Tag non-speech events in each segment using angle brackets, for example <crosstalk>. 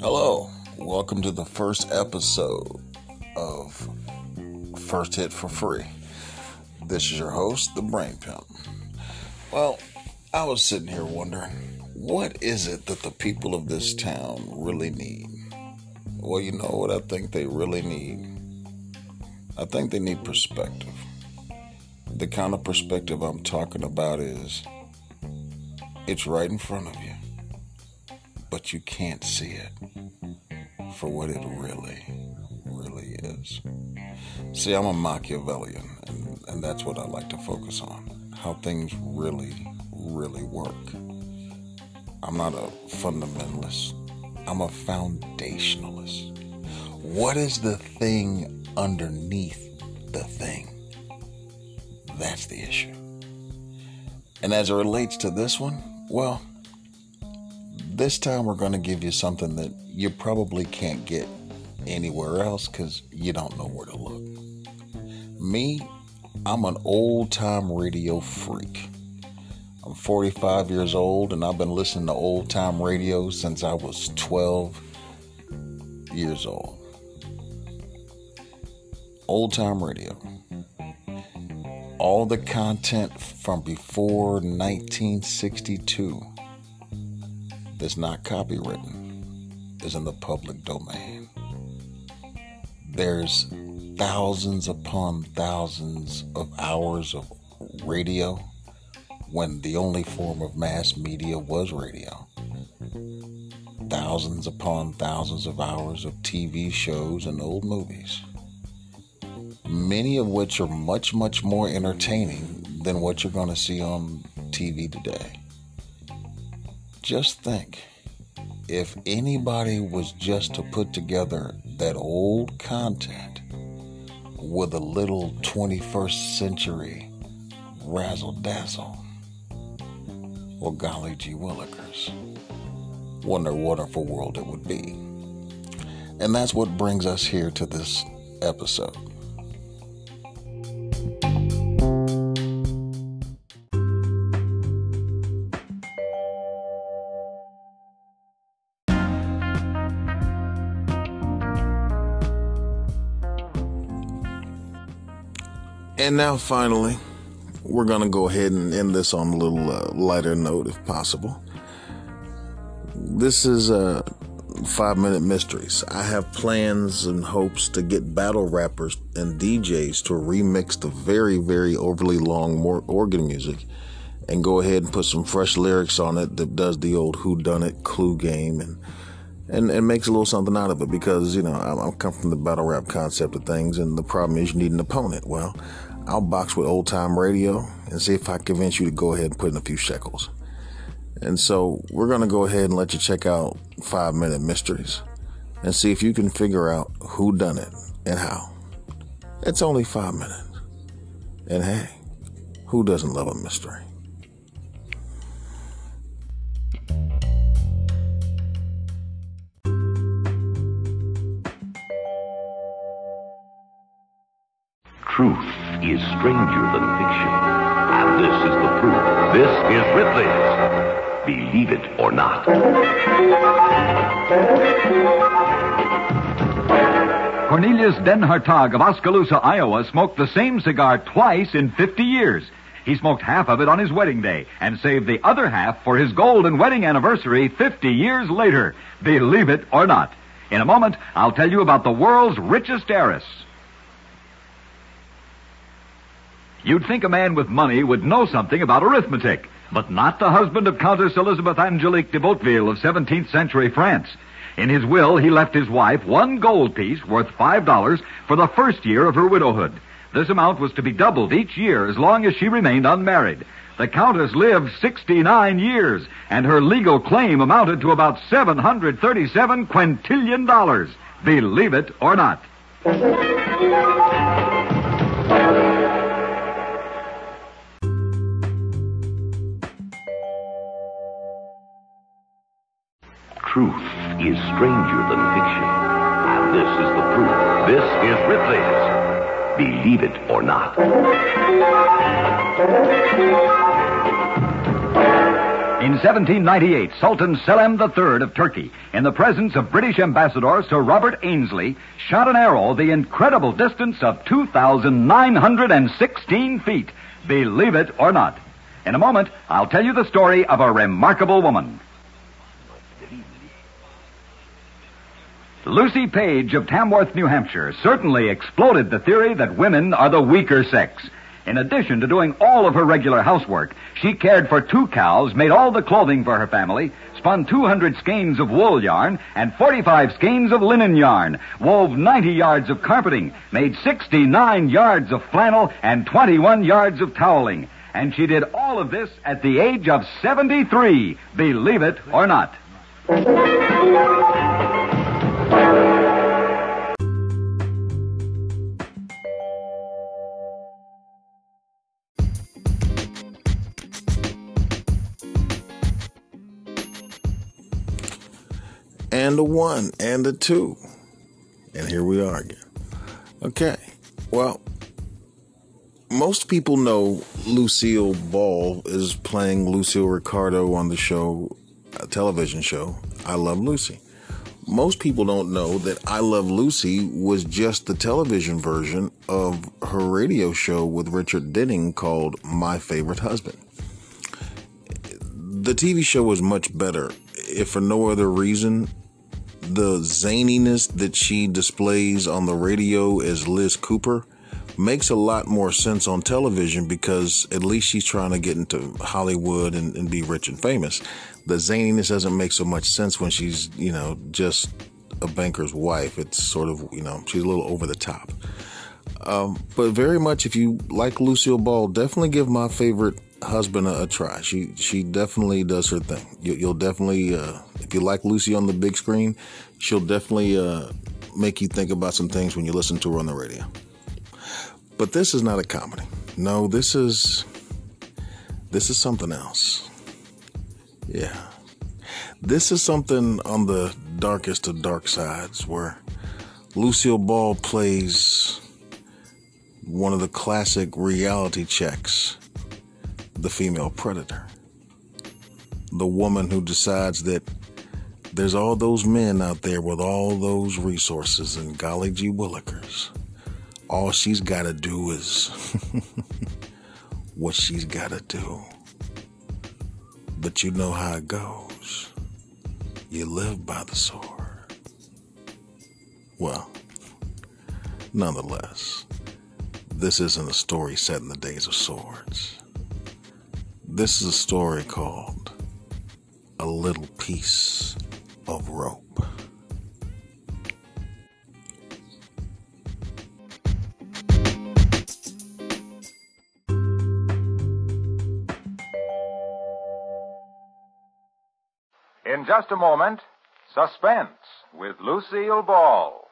Hello, welcome to the first episode of First Hit for Free. This is your host, the Brain Pimp. Well, I was sitting here wondering, what is it that the people of this town really need? Well, you know what I think they really need? I think they need perspective. The kind of perspective I'm talking about is it's right in front of you, but you can't see it for what it really, really is. See, I'm a Machiavellian, and, and that's what I like to focus on how things really, really work. I'm not a fundamentalist, I'm a foundationalist. What is the thing underneath the thing? That's the issue. And as it relates to this one, well, this time we're going to give you something that you probably can't get anywhere else because you don't know where to look. Me, I'm an old time radio freak. I'm 45 years old and I've been listening to old time radio since I was 12 years old. Old time radio. All the content from before 1962 that's not copywritten is in the public domain. There's thousands upon thousands of hours of radio when the only form of mass media was radio. Thousands upon thousands of hours of TV shows and old movies. Many of which are much, much more entertaining than what you're going to see on TV today. Just think if anybody was just to put together that old content with a little 21st century razzle dazzle, well, golly gee willikers, wonder what a wonderful world it would be. And that's what brings us here to this episode. And now, finally, we're going to go ahead and end this on a little uh, lighter note if possible. This is uh, Five Minute Mysteries. I have plans and hopes to get battle rappers and DJs to remix the very, very overly long organ music and go ahead and put some fresh lyrics on it that does the old who done it clue game and and, and makes a little something out of it because you know I'm, I'm come from the battle rap concept of things and the problem is you need an opponent well I'll box with old time radio and see if I convince you to go ahead and put in a few shekels. And so we're going to go ahead and let you check out Five Minute Mysteries and see if you can figure out who done it and how. It's only five minutes. And hey, who doesn't love a mystery? Truth is stranger than fiction. And this is the proof. This is Ripley's. Believe it or not. Cornelius Den Hartog of Oskaloosa, Iowa, smoked the same cigar twice in 50 years. He smoked half of it on his wedding day and saved the other half for his golden wedding anniversary 50 years later. Believe it or not. In a moment, I'll tell you about the world's richest heiress. You'd think a man with money would know something about arithmetic, but not the husband of Countess Elizabeth Angelique de Botteville of 17th century France. In his will, he left his wife one gold piece worth $5 for the first year of her widowhood. This amount was to be doubled each year as long as she remained unmarried. The Countess lived 69 years, and her legal claim amounted to about 737 quintillion dollars. Believe it or not. Truth is stranger than fiction. And this is the proof. This is Ripley's. Believe it or not. In 1798, Sultan Selim III of Turkey, in the presence of British Ambassador Sir Robert Ainslie, shot an arrow the incredible distance of 2,916 feet. Believe it or not. In a moment, I'll tell you the story of a remarkable woman. Lucy Page of Tamworth, New Hampshire, certainly exploded the theory that women are the weaker sex. In addition to doing all of her regular housework, she cared for two cows, made all the clothing for her family, spun 200 skeins of wool yarn and 45 skeins of linen yarn, wove 90 yards of carpeting, made 69 yards of flannel and 21 yards of toweling. And she did all of this at the age of 73, believe it or not. And a one and a two. And here we are again. Okay. Well, most people know Lucille Ball is playing Lucille Ricardo on the show, a television show, I Love Lucy. Most people don't know that I Love Lucy was just the television version of her radio show with Richard Denning called My Favorite Husband. The TV show was much better, if for no other reason the zaniness that she displays on the radio as Liz Cooper makes a lot more sense on television because at least she's trying to get into Hollywood and, and, be rich and famous. The zaniness doesn't make so much sense when she's, you know, just a banker's wife. It's sort of, you know, she's a little over the top. Um, but very much, if you like Lucille Ball, definitely give my favorite husband a, a, try. She she definitely does her thing. You, will definitely, uh, if you like Lucy on the big screen, she'll definitely uh, make you think about some things when you listen to her on the radio. But this is not a comedy. No, this is this is something else. Yeah. This is something on the darkest of dark sides where Lucille Ball plays one of the classic reality checks the female predator. The woman who decides that there's all those men out there with all those resources and golly gee willikers. All she's got to do is <laughs> what she's got to do. But you know how it goes. You live by the sword. Well, nonetheless, this isn't a story set in the days of swords. This is a story called A Little Piece of Rope. In just a moment, Suspense with Lucille Ball.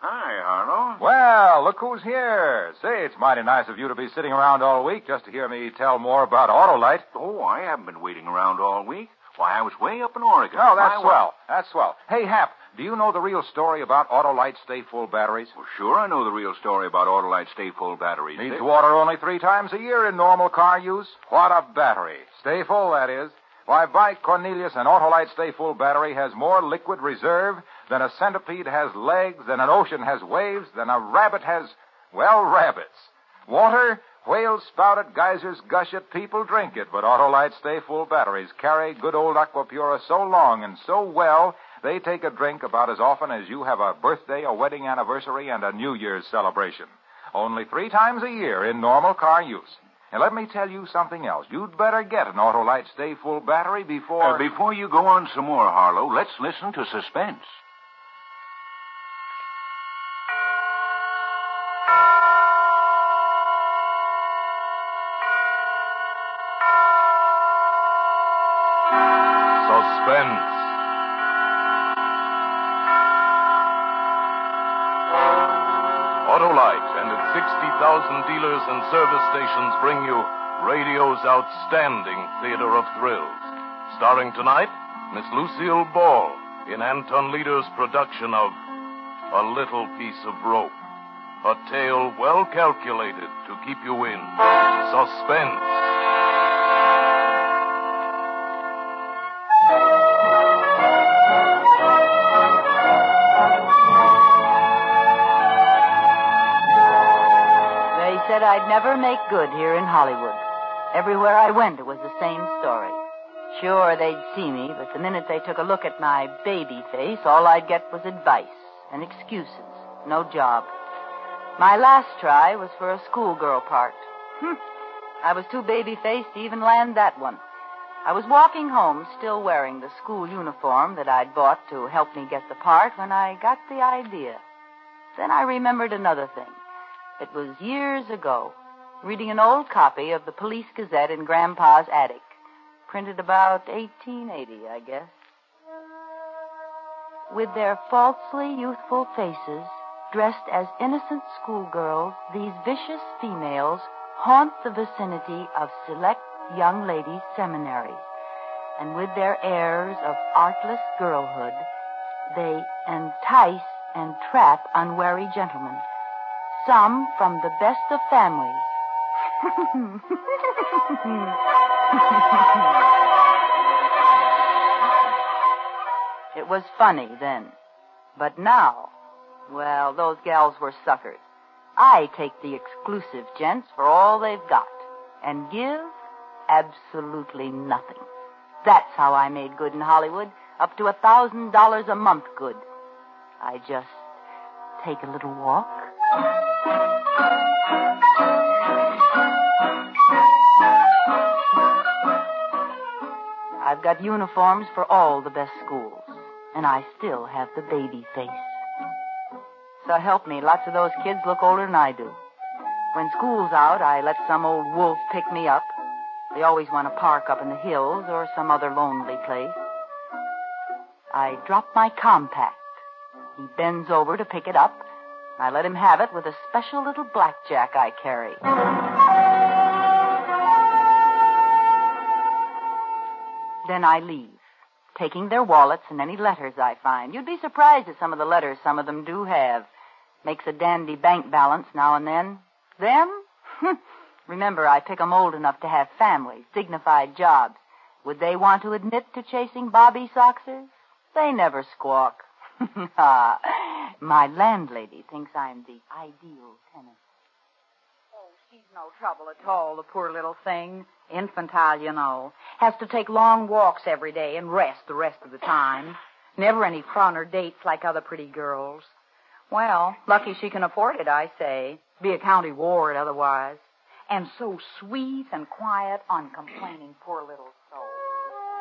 Hi, Harlow. Well, look who's here. Say, it's mighty nice of you to be sitting around all week just to hear me tell more about Autolite. Oh, I haven't been waiting around all week. Why, I was way up in Oregon. Oh, that's swell. That's swell. Hey, Hap, do you know the real story about Autolite Stay Full batteries? Well, sure, I know the real story about Autolite Stay Full batteries. Needs water only three times a year in normal car use. What a battery. Stay full, that is. Why, by Cornelius, an Autolite Stay Full battery has more liquid reserve than a centipede has legs, than an ocean has waves, than a rabbit has, well, rabbits. Water, whales spout it, geysers gush it, people drink it, but Autolite Stay Full batteries carry good old Aquapura so long and so well, they take a drink about as often as you have a birthday, a wedding anniversary, and a New Year's celebration. Only three times a year in normal car use. And let me tell you something else. You'd better get an Autolite Stay Full battery before. Uh, before you go on some more, Harlow, let's listen to. Suspense. 60,000 dealers and service stations bring you radio's outstanding theater of thrills. Starring tonight, Miss Lucille Ball in Anton Leader's production of A Little Piece of Rope. A tale well calculated to keep you in suspense. Never make good here in Hollywood. Everywhere I went, it was the same story. Sure, they'd see me, but the minute they took a look at my baby face, all I'd get was advice and excuses. No job. My last try was for a schoolgirl part. Hm. I was too baby-faced to even land that one. I was walking home, still wearing the school uniform that I'd bought to help me get the part, when I got the idea. Then I remembered another thing. It was years ago, reading an old copy of the Police Gazette in Grandpa's attic. Printed about 1880, I guess. With their falsely youthful faces, dressed as innocent schoolgirls, these vicious females haunt the vicinity of select young ladies' seminaries. And with their airs of artless girlhood, they entice and trap unwary gentlemen, some from the best of families. It was funny then. But now, well, those gals were suckers. I take the exclusive gents for all they've got and give absolutely nothing. That's how I made good in Hollywood, up to a thousand dollars a month good. I just take a little walk. I've got uniforms for all the best schools, and I still have the baby face. So help me, lots of those kids look older than I do. When school's out, I let some old wolf pick me up. They always want to park up in the hills or some other lonely place. I drop my compact. He bends over to pick it up. I let him have it with a special little blackjack I carry. Then I leave, taking their wallets and any letters I find. You'd be surprised at some of the letters some of them do have. Makes a dandy bank balance now and then. Them? Remember, I pick 'em old enough to have families, dignified jobs. Would they want to admit to chasing Bobby Soxers? They never squawk. <laughs> My landlady thinks I'm the ideal tenant. She's no trouble at all, the poor little thing. Infantile, you know. Has to take long walks every day and rest the rest of the time. Never any or dates like other pretty girls. Well, lucky she can afford it, I say. Be a county ward otherwise. And so sweet and quiet, uncomplaining, poor little soul.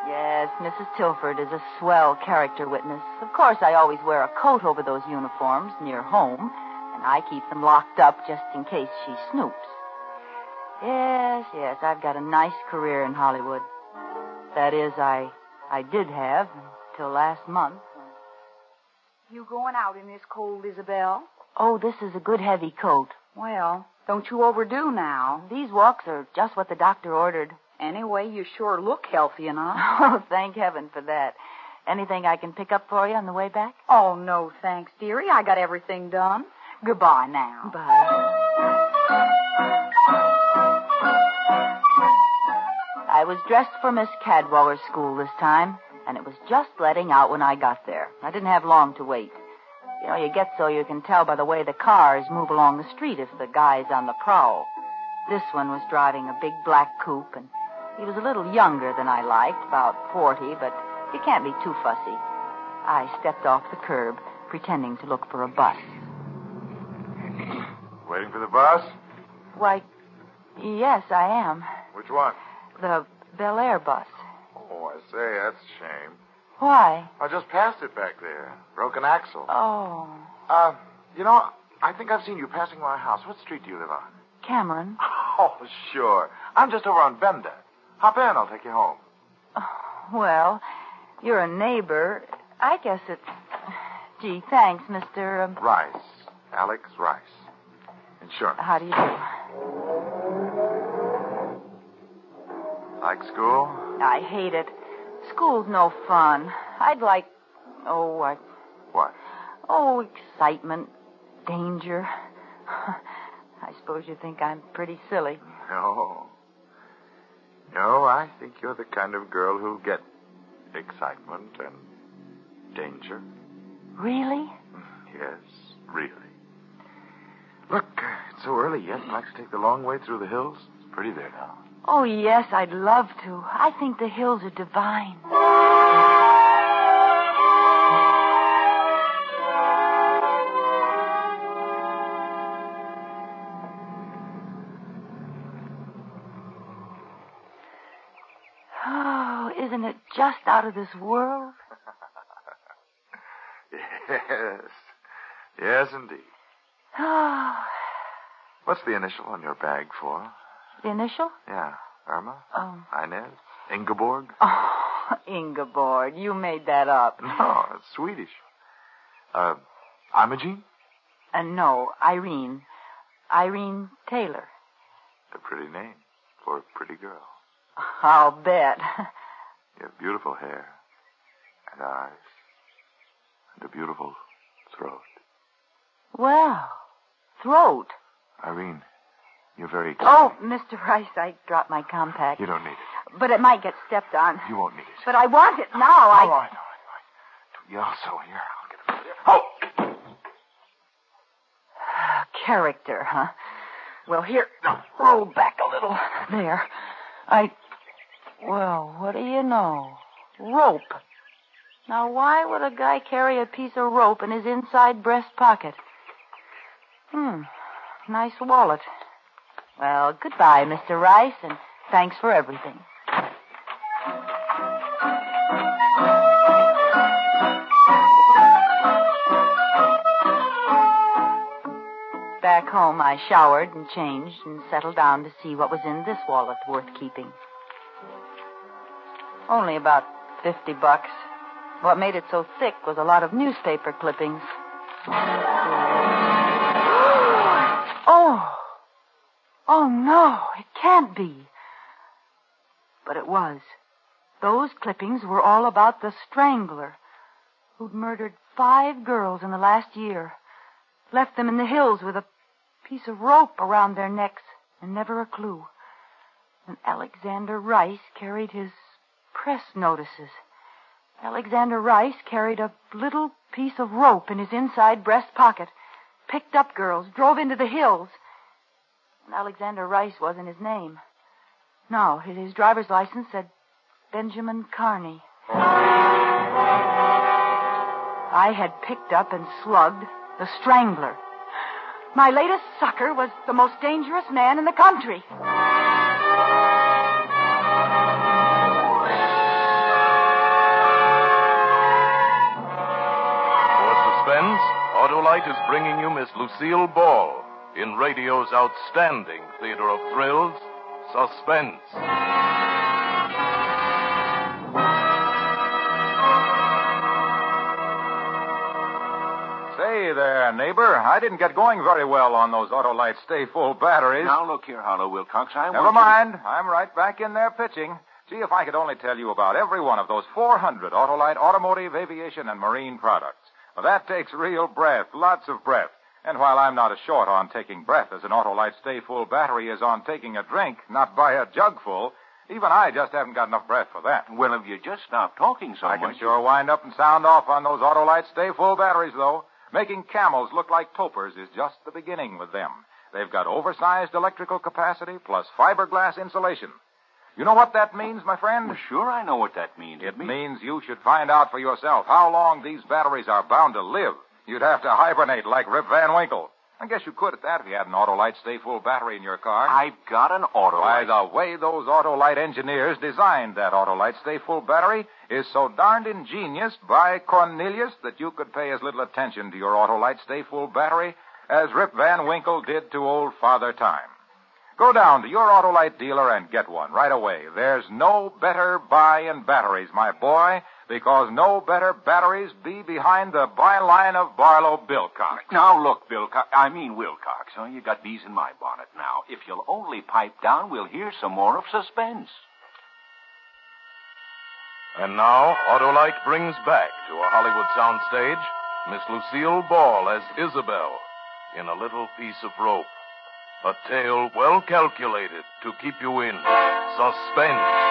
Yes, Mrs. Tilford is a swell character witness. Of course, I always wear a coat over those uniforms near home, and I keep them locked up just in case she snoops. Yes, yes, I've got a nice career in Hollywood. That is, I I did have until last month. You going out in this cold, Isabel? Oh, this is a good heavy coat. Well, don't you overdo now. These walks are just what the doctor ordered. Anyway, you sure look healthy enough. <laughs> Oh, thank heaven for that. Anything I can pick up for you on the way back? Oh, no, thanks, dearie. I got everything done. Goodbye now. Bye. I was dressed for Miss Cadwaller's school this time, and it was just letting out when I got there. I didn't have long to wait. You know, you get so you can tell by the way the cars move along the street if the guy's on the prowl. This one was driving a big black coupe, and he was a little younger than I liked, about 40, but you can't be too fussy. I stepped off the curb, pretending to look for a bus. Waiting for the bus? Why, yes, I am. Which one? The Bel Air bus. Oh, I say, that's a shame. Why? I just passed it back there. Broken axle. Oh, Uh, you know, I think I've seen you passing my house. What street do you live on? Cameron. <laughs> Oh, sure. I'm just over on Bender. Hop in, I'll take you home. <sighs> Well, you're a neighbor. I guess it's. <sighs> Gee, thanks, Mr. Um, Rice. Alex Rice. Insurance. how do you do? Like school? I hate it. School's no fun. I'd like. Oh, I. What? Oh, excitement, danger. <laughs> I suppose you think I'm pretty silly. No. No, I think you're the kind of girl who'll get excitement and danger. Really? Yes, really. Look, it's so early yet. I'd Like to take the long way through the hills? It's pretty there now. Oh, yes, I'd love to. I think the hills are divine. Oh, isn't it just out of this world? <laughs> Yes. Yes, indeed. Oh, What's the initial on your bag for? The initial? Yeah. Irma? Oh. Inez? Ingeborg? <laughs> Oh, Ingeborg, you made that up. No, it's Swedish. Uh, Imogene? Uh, no, Irene. Irene Taylor. A pretty name for a pretty girl. I'll bet. You have beautiful hair and eyes and a beautiful throat. Well, throat. Irene, you're very Oh, Mr. Rice, I dropped my compact. You don't need it. But it might get stepped on. You won't need it. But I want it now. I... All right, all right, all right. Don't yell so here. I'll get it there. Oh! Character, huh? Well, here, roll back a little. There. I. Well, what do you know? Rope. Now, why would a guy carry a piece of rope in his inside breast pocket? Hmm. Nice wallet. Well, goodbye, Mr. Rice, and thanks for everything. Back home, I showered and changed and settled down to see what was in this wallet worth keeping. Only about fifty bucks. What made it so thick was a lot of newspaper clippings. Oh, no, it can't be. But it was. Those clippings were all about the strangler who'd murdered five girls in the last year, left them in the hills with a piece of rope around their necks and never a clue. And Alexander Rice carried his press notices. Alexander Rice carried a little piece of rope in his inside breast pocket, picked up girls, drove into the hills. And Alexander Rice wasn't his name. No, his driver's license said Benjamin Carney. I had picked up and slugged the Strangler. My latest sucker was the most dangerous man in the country. For suspense, Autolite is bringing you Miss Lucille Ball in radio's outstanding theater of thrills, Suspense. Say there, neighbor. I didn't get going very well on those Autolite Stay Full batteries. Now, look here, Harlow Wilcox. I Never want you to- mind. I'm right back in there pitching. Gee, if I could only tell you about every one of those 400 Autolite automotive, aviation, and marine products. Well, that takes real breath, lots of breath. And while I'm not as short on taking breath as an Autolite Stay Full battery is on taking a drink, not by a jugful, even I just haven't got enough breath for that. Well, if you just stop talking so much. I can sure wind up and sound off on those Autolite Stay Full batteries, though. Making camels look like topers is just the beginning with them. They've got oversized electrical capacity plus fiberglass insulation. You know what that means, my friend? Well, sure, I know what that means. It means you should find out for yourself how long these batteries are bound to live. You'd have to hibernate like Rip Van Winkle. I guess you could at that if you had an Autolite Stay Full battery in your car. I've got an auto. By the way those Autolite engineers designed that Autolite Stay Full battery is so darned ingenious by Cornelius that you could pay as little attention to your Autolite Stay Full battery as Rip Van Winkle did to old Father Time. Go down to your Autolite dealer and get one right away. There's no better buy in batteries, my boy, because no better batteries be behind the byline of Barlow Bilcox. Now, look, Bill, Co- I mean Wilcox. Oh, you got bees in my bonnet now. If you'll only pipe down, we'll hear some more of suspense. And now, Autolite brings back to a Hollywood soundstage Miss Lucille Ball as Isabel in a little piece of rope. A tale well calculated to keep you in suspense.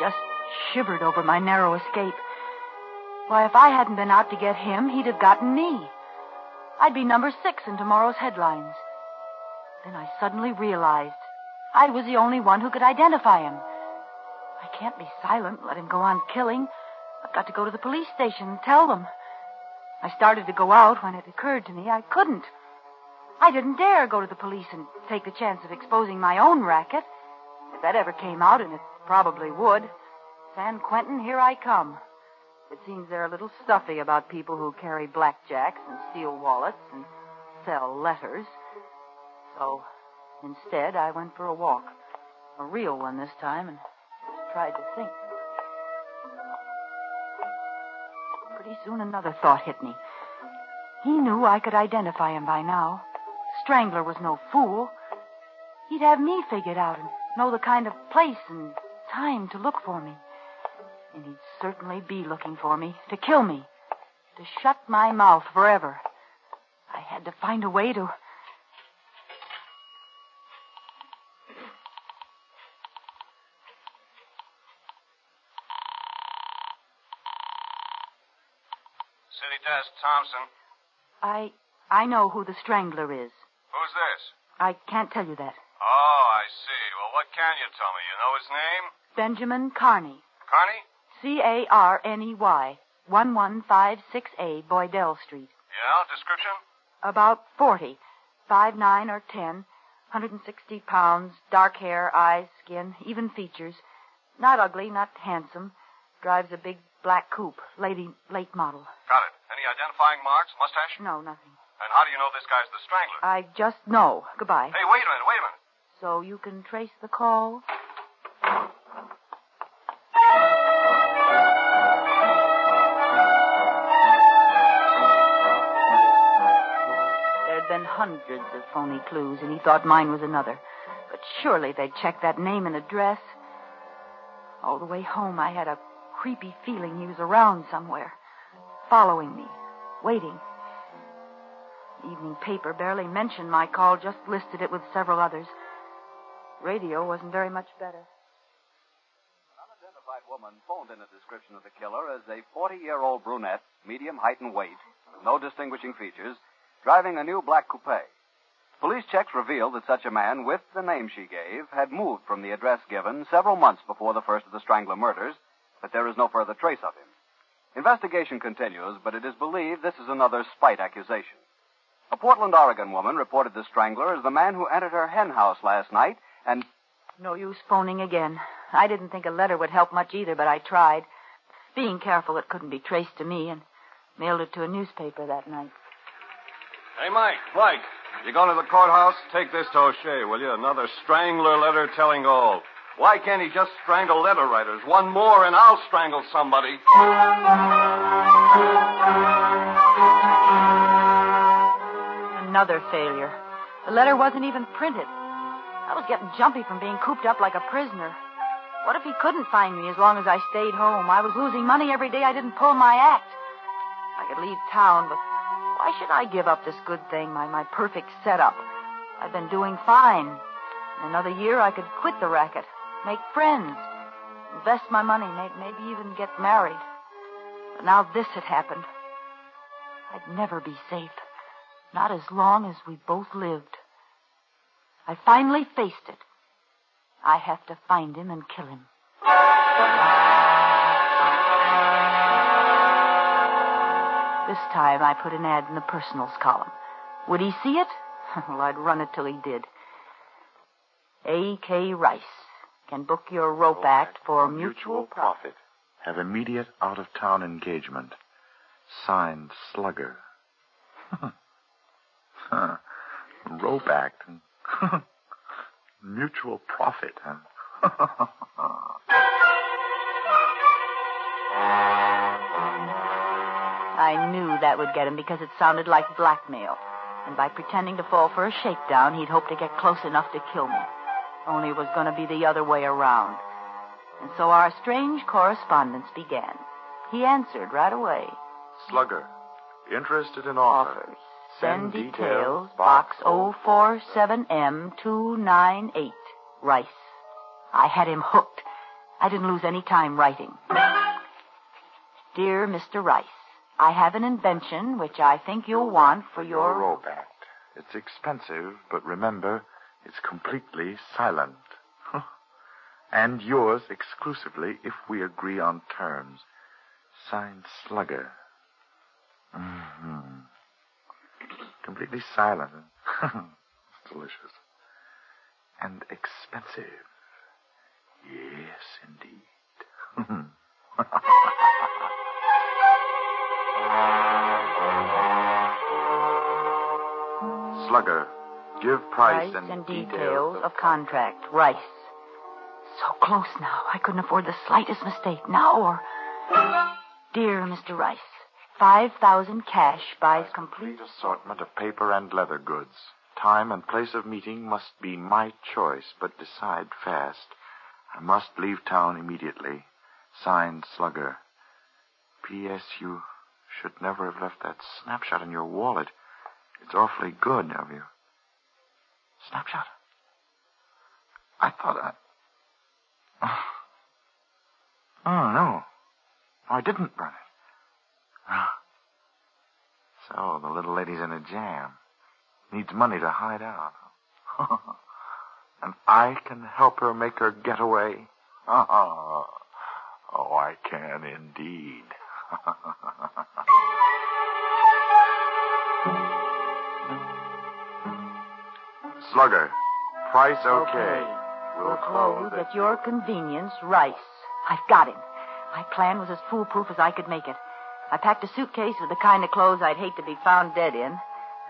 Just shivered over my narrow escape. Why, if I hadn't been out to get him, he'd have gotten me. I'd be number six in tomorrow's headlines. Then I suddenly realized I was the only one who could identify him. I can't be silent, let him go on killing. I've got to go to the police station and tell them. I started to go out when it occurred to me I couldn't. I didn't dare go to the police and take the chance of exposing my own racket. If that ever came out, and it probably would, San Quentin, here I come. It seems they're a little stuffy about people who carry blackjacks and steal wallets and sell letters. So instead, I went for a walk. A real one this time, and tried to think. Pretty soon another thought hit me. He knew I could identify him by now. Strangler was no fool. He'd have me figured out and know the kind of place and time to look for me. And he'd certainly be looking for me, to kill me, to shut my mouth forever. I had to find a way to. City Desk, Thompson. I. I know who the strangler is. Who's this? I can't tell you that. Oh, I see. Well, what can you tell me? You know his name? Benjamin Carney. Carney? C A R N E Y. 1156A, Boydell Street. Yeah, description? About 40. Five nine or 10. 160 pounds. Dark hair, eyes, skin, even features. Not ugly, not handsome. Drives a big black coupe. Lady, late model. Got it. Any identifying marks? Mustache? No, nothing. And how do you know this guy's the strangler? I just know. Goodbye. Hey, wait a minute, wait a minute. So you can trace the call? There'd hundreds of phony clues, and he thought mine was another. But surely they'd check that name and address. All the way home, I had a creepy feeling he was around somewhere, following me, waiting. The evening paper barely mentioned my call, just listed it with several others. Radio wasn't very much better. An unidentified woman phoned in a description of the killer as a 40 year old brunette, medium height and weight, with no distinguishing features, driving a new black coupe. Police checks revealed that such a man, with the name she gave, had moved from the address given several months before the first of the Strangler murders, but there is no further trace of him. Investigation continues, but it is believed this is another spite accusation. A Portland, Oregon woman reported the Strangler as the man who entered her hen house last night and No use phoning again. I didn't think a letter would help much either, but I tried. Being careful it couldn't be traced to me, and mailed it to a newspaper that night. Hey, Mike, Mike. You going to the courthouse? Take this to O'Shea, will you? Another strangler letter telling all. Why can't he just strangle letter writers? One more and I'll strangle somebody. Another failure. The letter wasn't even printed. I was getting jumpy from being cooped up like a prisoner. What if he couldn't find me as long as I stayed home? I was losing money every day I didn't pull my act. I could leave town, but why should I give up this good thing, my, my perfect setup? I've been doing fine. In another year, I could quit the racket, make friends, invest my money, may, maybe even get married. But now this had happened. I'd never be safe. Not as long as we both lived. I finally faced it. I have to find him and kill him. This time I put an ad in the personals column. Would he see it? <laughs> well, I'd run it till he did. A.K. Rice can book your rope act for mutual profit. Have immediate out of town engagement. Signed Slugger. Huh. <laughs> Rope act. And <laughs> Mutual profit, huh? I knew that would get him because it sounded like blackmail. And by pretending to fall for a shakedown, he'd hope to get close enough to kill me. Only it was going to be the other way around. And so our strange correspondence began. He answered right away. Slugger. Interested in offer. Offers. Send details, box 047M298, Rice. I had him hooked. I didn't lose any time writing. Dear Mr. Rice, I have an invention which I think you'll want for Your. Robat. It's expensive, but remember, it's completely silent. and yours exclusively if we agree on terms. Signed Slugger. hmm Completely silent. <laughs> Delicious. And expensive. Yes, indeed. <laughs> Slugger, give price, Price and, and details of contract. Rice. So close now. I couldn't afford the slightest mistake now or... Dear Mr. Rice, 5000 cash buys complete... assortment of paper and leather goods. Time and place of meeting must be my choice, but decide fast. I must leave town immediately. Signed, Slugger. P.S. You should never have left that snapshot in your wallet. It's awfully good of you. Snapshot? I thought I. <sighs> Oh, no. I didn't burn it. Oh. <sighs> So, the little lady's in a jam. Needs money to hide out. <laughs> and I can help her make her get away. <laughs> oh, I can indeed. <laughs> Slugger, price okay. We'll close at your convenience, Rice. I've got him. My plan was as foolproof as I could make it. I packed a suitcase with the kind of clothes I'd hate to be found dead in.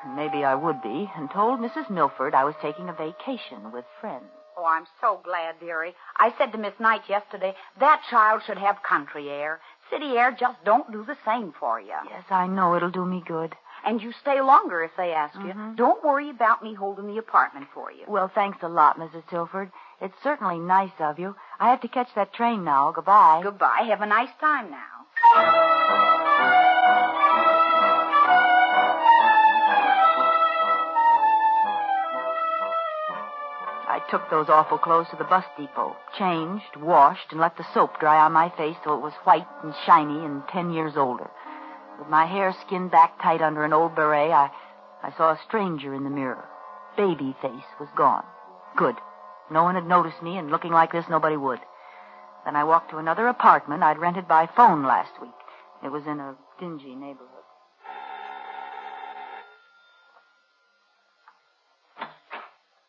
And maybe I would be, and told Mrs. Milford I was taking a vacation with friends. Oh, I'm so glad, dearie. I said to Miss Knight yesterday, that child should have country air. City air just don't do the same for you. Yes, I know it'll do me good. And you stay longer if they ask you. Mm-hmm. Don't worry about me holding the apartment for you. Well, thanks a lot, Mrs. Tilford. It's certainly nice of you. I have to catch that train now. Goodbye. Goodbye. Have a nice time now. I took those awful clothes to the bus depot, changed, washed, and let the soap dry on my face so it was white and shiny and ten years older. With my hair skinned back tight under an old beret, I, I saw a stranger in the mirror. Baby face was gone. Good. No one had noticed me, and looking like this, nobody would. Then I walked to another apartment I'd rented by phone last week. It was in a dingy neighborhood.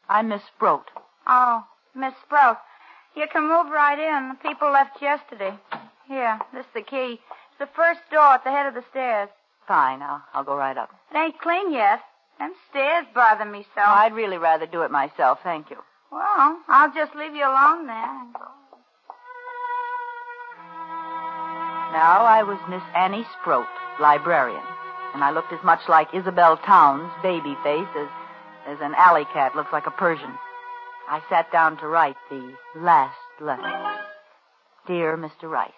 I'm Miss Sproat. Oh, Miss Sprout, you can move right in. The people left yesterday. Here, this is the key. The first door at the head of the stairs. Fine, I'll, I'll go right up. It ain't clean yet. Them stairs bother me so. I'd really rather do it myself, thank you. Well, I'll just leave you alone then. Now I was Miss Annie Sproat, librarian, and I looked as much like Isabel Towns, baby face, as, as an alley cat looks like a Persian. I sat down to write the last letter. Dear Mr. Rice,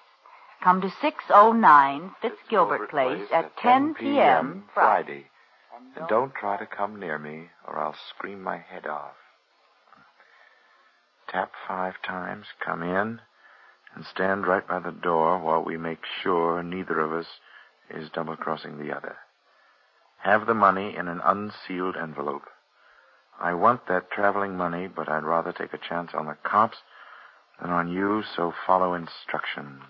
come to 609 Fitzgilbert Place at 10 p.m. Friday. And don't try to come near me, or I'll scream my head off. Tap five times, come in, and stand right by the door while we make sure neither of us is double crossing the other. Have the money in an unsealed envelope. I want that traveling money, but I'd rather take a chance on the cops than on you, so follow instructions.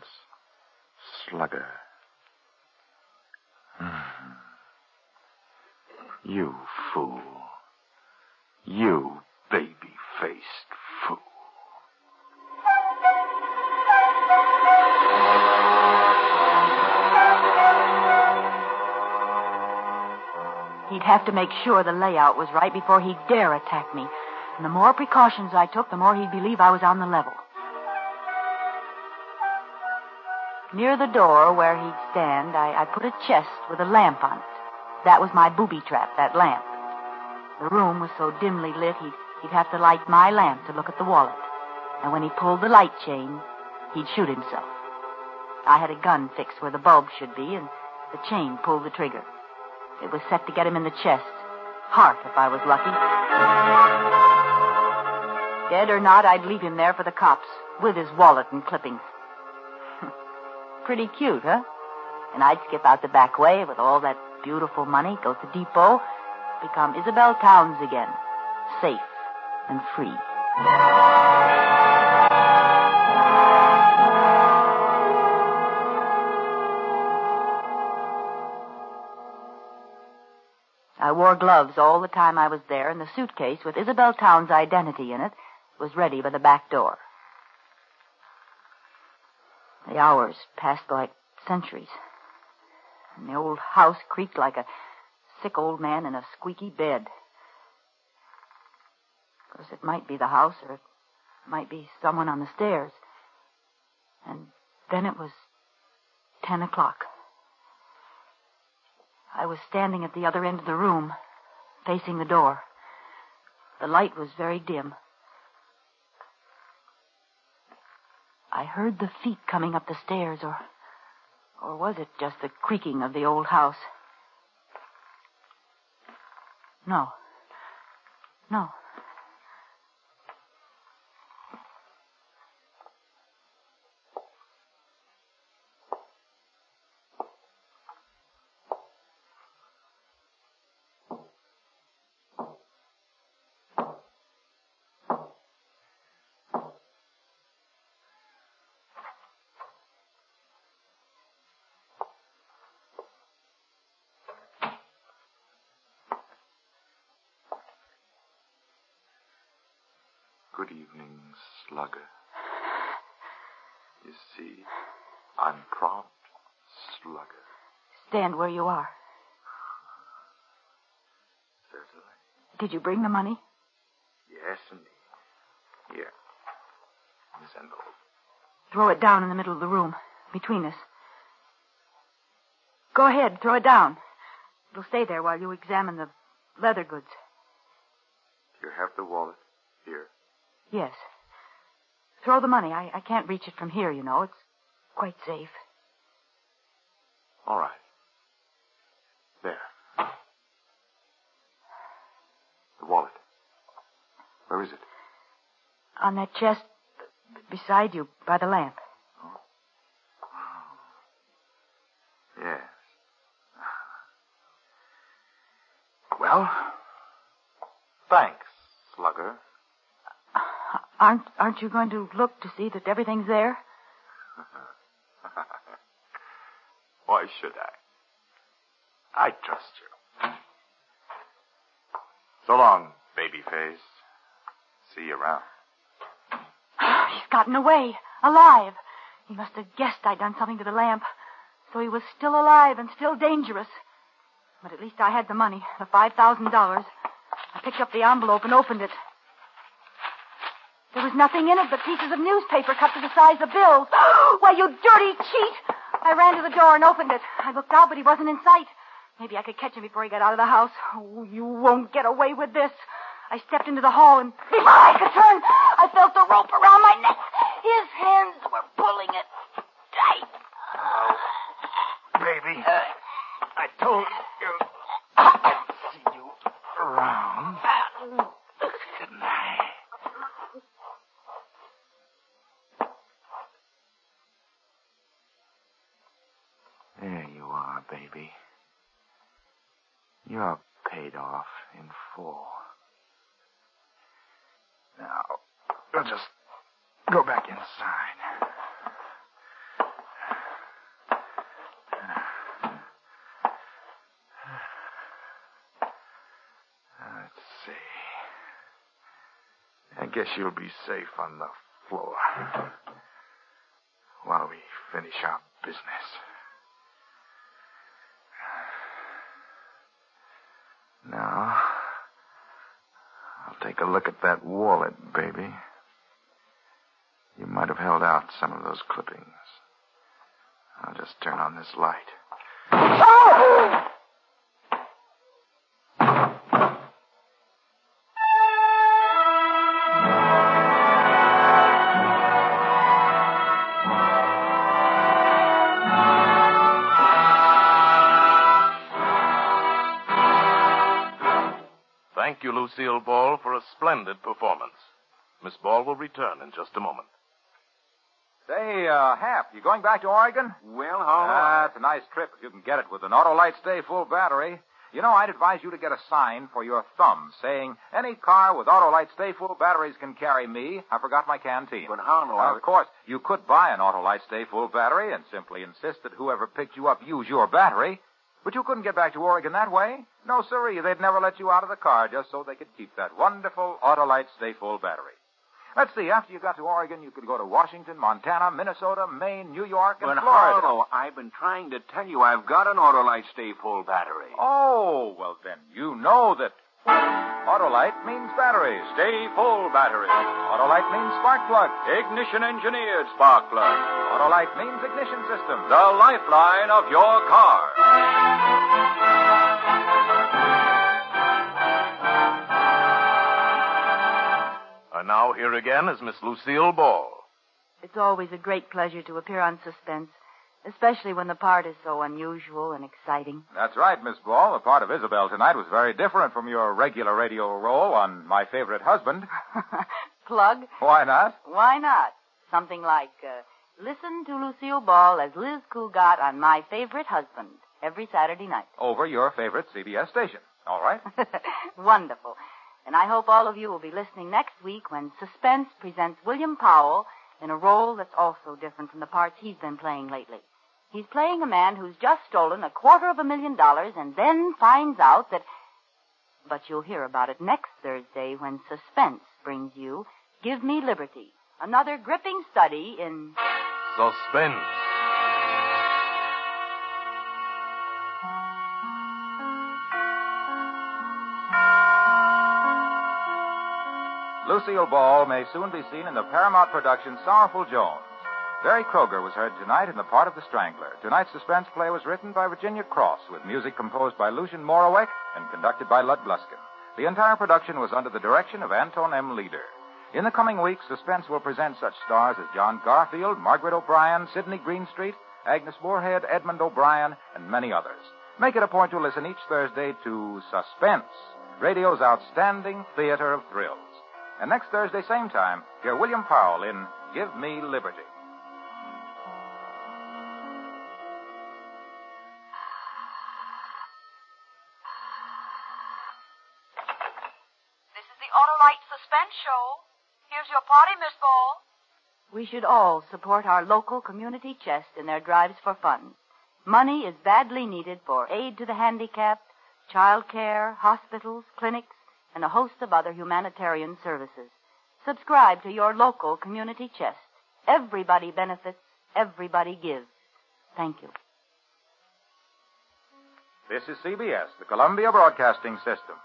Slugger. Hmm. You fool. You baby-faced fool. He'd have to make sure the layout was right before he'd dare attack me. And the more precautions I took, the more he'd believe I was on the level. Near the door where he'd stand, I, I put a chest with a lamp on it. That was my booby trap, that lamp. The room was so dimly lit, he'd, he'd have to light my lamp to look at the wallet. And when he pulled the light chain, he'd shoot himself. I had a gun fixed where the bulb should be, and the chain pulled the trigger. It was set to get him in the chest. Heart, if I was lucky. Dead or not, I'd leave him there for the cops, with his wallet and clippings. Pretty cute, huh? And I'd skip out the back way with all that beautiful money, go to Depot, become Isabel Towns again, safe and free. I wore gloves all the time I was there, and the suitcase with Isabel Towns' identity in it was ready by the back door. The hours passed like centuries. And the old house creaked like a sick old man in a squeaky bed. Of course, it might be the house, or it might be someone on the stairs. And then it was ten o'clock. I was standing at the other end of the room, facing the door. The light was very dim. I heard the feet coming up the stairs, or, or was it just the creaking of the old house? No. No. Good evening, slugger. You see, I'm prompt, slugger. Stand where you are. Certainly. Did you bring the money? Yes, indeed. Here. This envelope. Throw it down in the middle of the room, between us. Go ahead, throw it down. It'll stay there while you examine the leather goods. You have the wallet. Yes. Throw the money. I, I can't reach it from here, you know. It's quite safe. All right. There. The wallet. Where is it? On that chest beside you by the lamp. Yes. Well, thanks, slugger. Aren't aren't you going to look to see that everything's there? <laughs> Why should I? I trust you. So long, babyface. See you around. Oh, he's gotten away, alive. He must have guessed I'd done something to the lamp. So he was still alive and still dangerous. But at least I had the money, the $5,000. I picked up the envelope and opened it. There was nothing in it but pieces of newspaper cut to the size of bills. <gasps> Why, you dirty cheat! I ran to the door and opened it. I looked out, but he wasn't in sight. Maybe I could catch him before he got out of the house. Oh, you won't get away with this. I stepped into the hall, and before I could turn, I felt the rope around my neck. His hands were pulling it tight. Oh, Baby, I told you I'd see you around. Good night. There you are, baby. You're paid off in full. Now, we'll just go back inside. Let's see. I guess you'll be safe on the floor while we finish our business. Now, I'll take a look at that wallet, baby. You might have held out some of those clippings. I'll just turn on this light. Thank <laughs> Lucille Ball, for a splendid performance. Miss Ball will return in just a moment. Say, uh, Hap, you going back to Oregon? Well, how? Ah, it's a nice trip if you can get it with an Autolite Stay Full battery. You know, I'd advise you to get a sign for your thumb saying, any car with Autolite Stay Full batteries can carry me. I forgot my canteen. But how do I... Of course, you could buy an Autolite Stay Full battery and simply insist that whoever picked you up use your battery. But you couldn't get back to Oregon that way. No, sirree. They'd never let you out of the car just so they could keep that wonderful Autolite Stay Full battery. Let's see. After you got to Oregon, you could go to Washington, Montana, Minnesota, Maine, New York, and But Florida. Harlow, I've been trying to tell you I've got an Autolite Stay Full battery. Oh, well then you know that Autolite means battery. Stay Full battery. Autolite means spark plug. Ignition engineered spark plug. Autolite means ignition system. The lifeline of your car. And now here again is Miss Lucille Ball. It's always a great pleasure to appear on Suspense, especially when the part is so unusual and exciting. That's right, Miss Ball. The part of Isabel tonight was very different from your regular radio role on My Favorite Husband. <laughs> Plug? Why not? Why not? Something like, uh, listen to Lucille Ball as Liz Cugat on My Favorite Husband every Saturday night. Over your favorite CBS station. All right? <laughs> Wonderful. And I hope all of you will be listening next week when Suspense presents William Powell in a role that's also different from the parts he's been playing lately. He's playing a man who's just stolen a quarter of a million dollars and then finds out that. But you'll hear about it next Thursday when Suspense brings you Give Me Liberty, another gripping study in. Suspense. Lucille Ball may soon be seen in the Paramount production Sorrowful Jones. Barry Kroeger was heard tonight in the part of the Strangler. Tonight's suspense play was written by Virginia Cross with music composed by Lucien Moraweck and conducted by Lud Gluskin. The entire production was under the direction of Anton M. Leader. In the coming weeks, Suspense will present such stars as John Garfield, Margaret O'Brien, Sidney Greenstreet, Agnes Moorehead, Edmund O'Brien, and many others. Make it a point to listen each Thursday to Suspense, radio's outstanding theater of thrills. And next Thursday, same time, hear William Powell in Give Me Liberty. This is the Autolite Suspense Show. Here's your party, Miss Ball. We should all support our local community chest in their drives for funds. Money is badly needed for aid to the handicapped, child care, hospitals, clinics, and a host of other humanitarian services. Subscribe to your local community chest. Everybody benefits, everybody gives. Thank you. This is CBS, the Columbia Broadcasting System.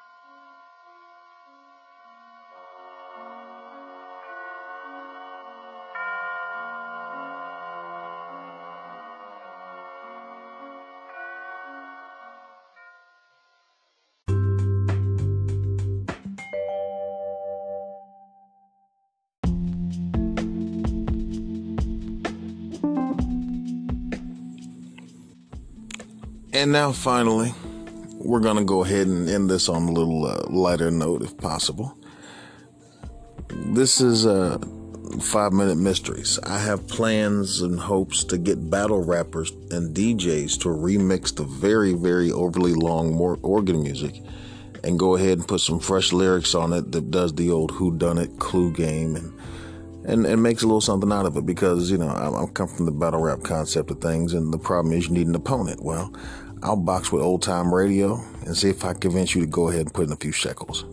And now, finally, we're going to go ahead and end this on a little uh, lighter note, if possible. This is uh, Five Minute Mysteries. I have plans and hopes to get battle rappers and DJs to remix the very, very overly long mor- organ music and go ahead and put some fresh lyrics on it that does the old who done it clue game and and, and makes a little something out of it because you know I'm, I'm come from the battle rap concept of things and the problem is you need an opponent well I'll box with old time radio and see if I convince you to go ahead and put in a few shekels.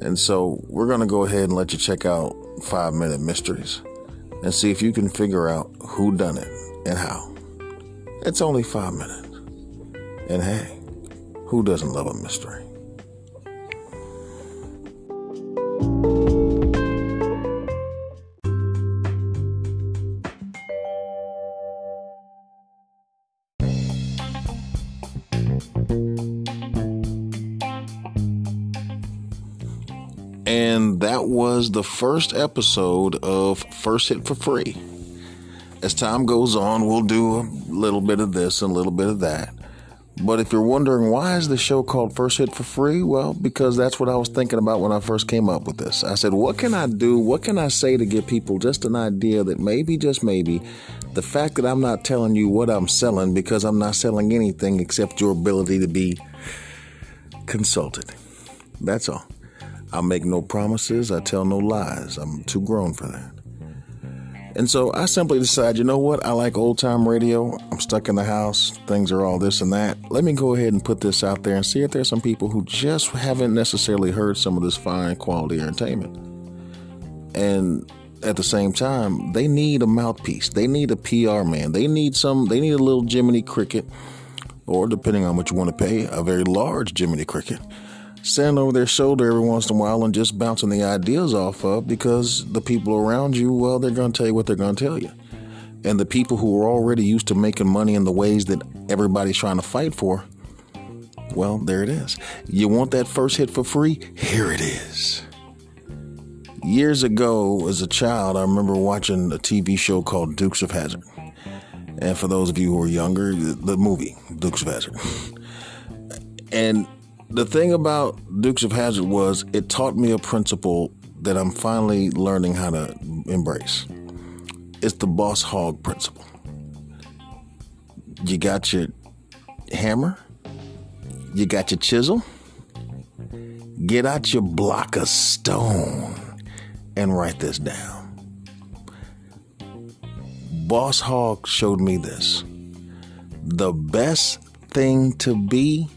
And so we're going to go ahead and let you check out five minute mysteries and see if you can figure out who done it and how. It's only five minutes. And hey who doesn't love a mystery the first episode of First Hit for Free. As time goes on, we'll do a little bit of this and a little bit of that. But if you're wondering why is the show called First Hit for Free, well, because that's what I was thinking about when I first came up with this. I said, what can I do? What can I say to give people just an idea that maybe, just maybe, the fact that I'm not telling you what I'm selling because I'm not selling anything except your ability to be consulted. That's all. I make no promises. I tell no lies. I'm too grown for that. And so I simply decide, you know what? I like old time radio. I'm stuck in the house. Things are all this and that. Let me go ahead and put this out there and see if there's some people who just haven't necessarily heard some of this fine quality entertainment. And at the same time, they need a mouthpiece. They need a PR man. They need some, they need a little Jiminy Cricket, or depending on what you want to pay, a very large Jiminy Cricket standing over their shoulder every once in a while and just bouncing the ideas off of because the people around you, well, they're going to tell you what they're going to tell you. And the people who are already used to making money in the ways that everybody's trying to fight for, well, there it is. You want that first hit for free? Here it is. Years ago, as a child, I remember watching a TV show called Dukes of Hazzard. And for those of you who are younger, the movie Dukes of Hazzard. And the thing about Dukes of Hazzard was it taught me a principle that I'm finally learning how to embrace. It's the boss Hogg principle. You got your hammer, you got your chisel, get out your block of stone and write this down. Boss Hogg showed me this. The best thing to be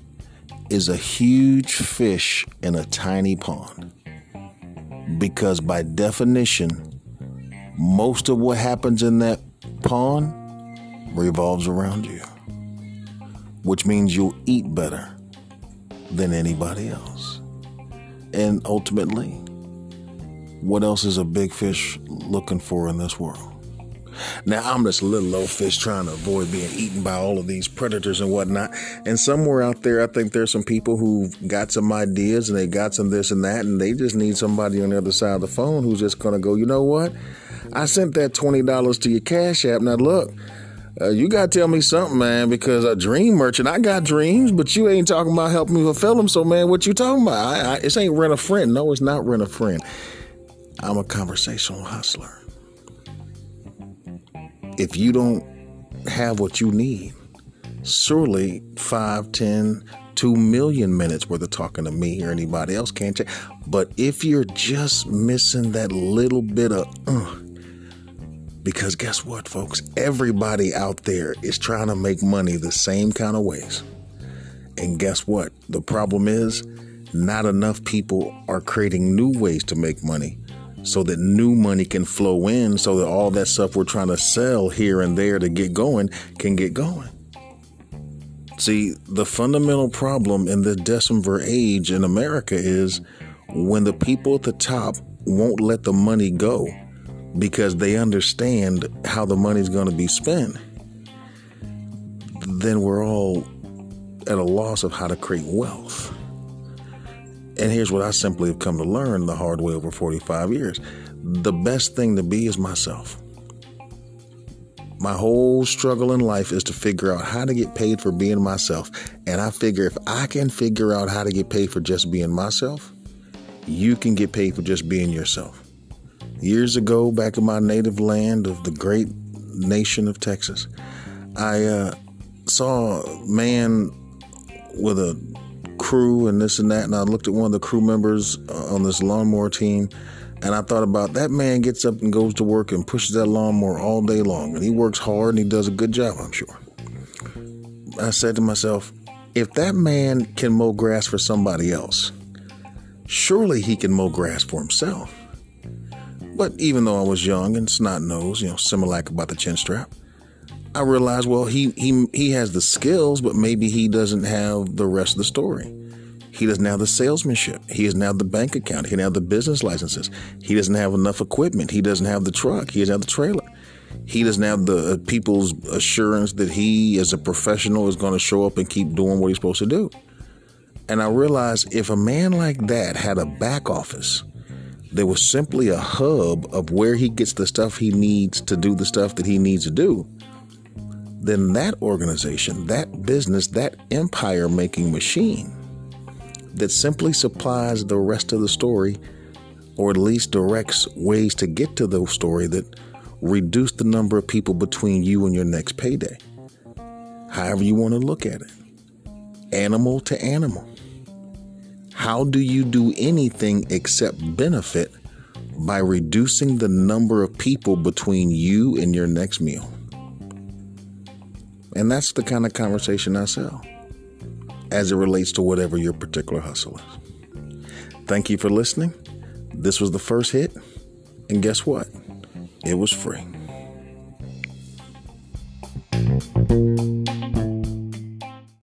is a huge fish in a tiny pond. Because by definition, most of what happens in that pond revolves around you, which means you'll eat better than anybody else. And ultimately, what else is a big fish looking for in this world? Now, I'm this little old fish trying to avoid being eaten by all of these predators and whatnot. And somewhere out there, I think there's some people who've got some ideas and they got some this and that, and they just need somebody on the other side of the phone who's just going to go, you know what? I sent that $20 to your Cash App. Now, look. Uh, you gotta tell me something, man, because a dream merchant, I got dreams, but you ain't talking about helping me fulfill them. So, man, what you talking about? I, I, it ain't rent a friend. No, it's not rent a friend. I'm a conversational hustler if you don't have what you need, surely five, ten, two million minutes worth of talking to me or anybody else can't change. But if you're just missing that little bit of, uh, because guess what, folks? Everybody out there is trying to make money the same kind of ways. And guess what? The problem is, not enough people are creating new ways to make money so that new money can flow in so that all that stuff we're trying to sell here and there to get going can get going. See, the fundamental problem in the December age in America is when the people at the top won't let the money go because they understand how the money's going to be spent, then we're all at a loss of how to create wealth. And here's what I simply have come to learn the hard way over 45 years the best thing to be is myself. My whole struggle in life is to figure out how to get paid for being myself. And I figure if I can figure out how to get paid for just being myself, you can get paid for just being yourself. Years ago, back in my native land of the great nation of Texas, I uh, saw a man with a crew and this and that. And I looked at one of the crew members uh, on this lawnmower team and I thought about that man gets up and goes to work and pushes that lawnmower all day long. And he works hard and he does a good job, I'm sure. I said to myself, if that man can mow grass for somebody else, surely he can mow grass for himself. But even though I was young and snot nosed, you know, Similac about the chin strap, I realized, well, he he he has the skills, but maybe he doesn't have the rest of the story. He doesn't have the salesmanship. He doesn't have the bank account. He doesn't have the business licenses. He doesn't have enough equipment. He doesn't have the truck. He doesn't have the trailer. He doesn't have the uh, people's assurance that he, as a professional, is going to show up and keep doing what he's supposed to do. And I realized if a man like that had a back office, there was simply a hub of where he gets the stuff he needs to do the stuff that he needs to do then that organization, that business, that empire making machine that simply supplies the rest of the story or at least directs ways to get to the story that reduce the number of people between you and your next payday. However, you want to look at it, animal to animal. How do you do anything except benefit by reducing the number of people between you and your next meal? And that's the kind of conversation I sell as it relates to whatever your particular hustle is. Thank you for listening. This was the first hit, and guess what? It was free.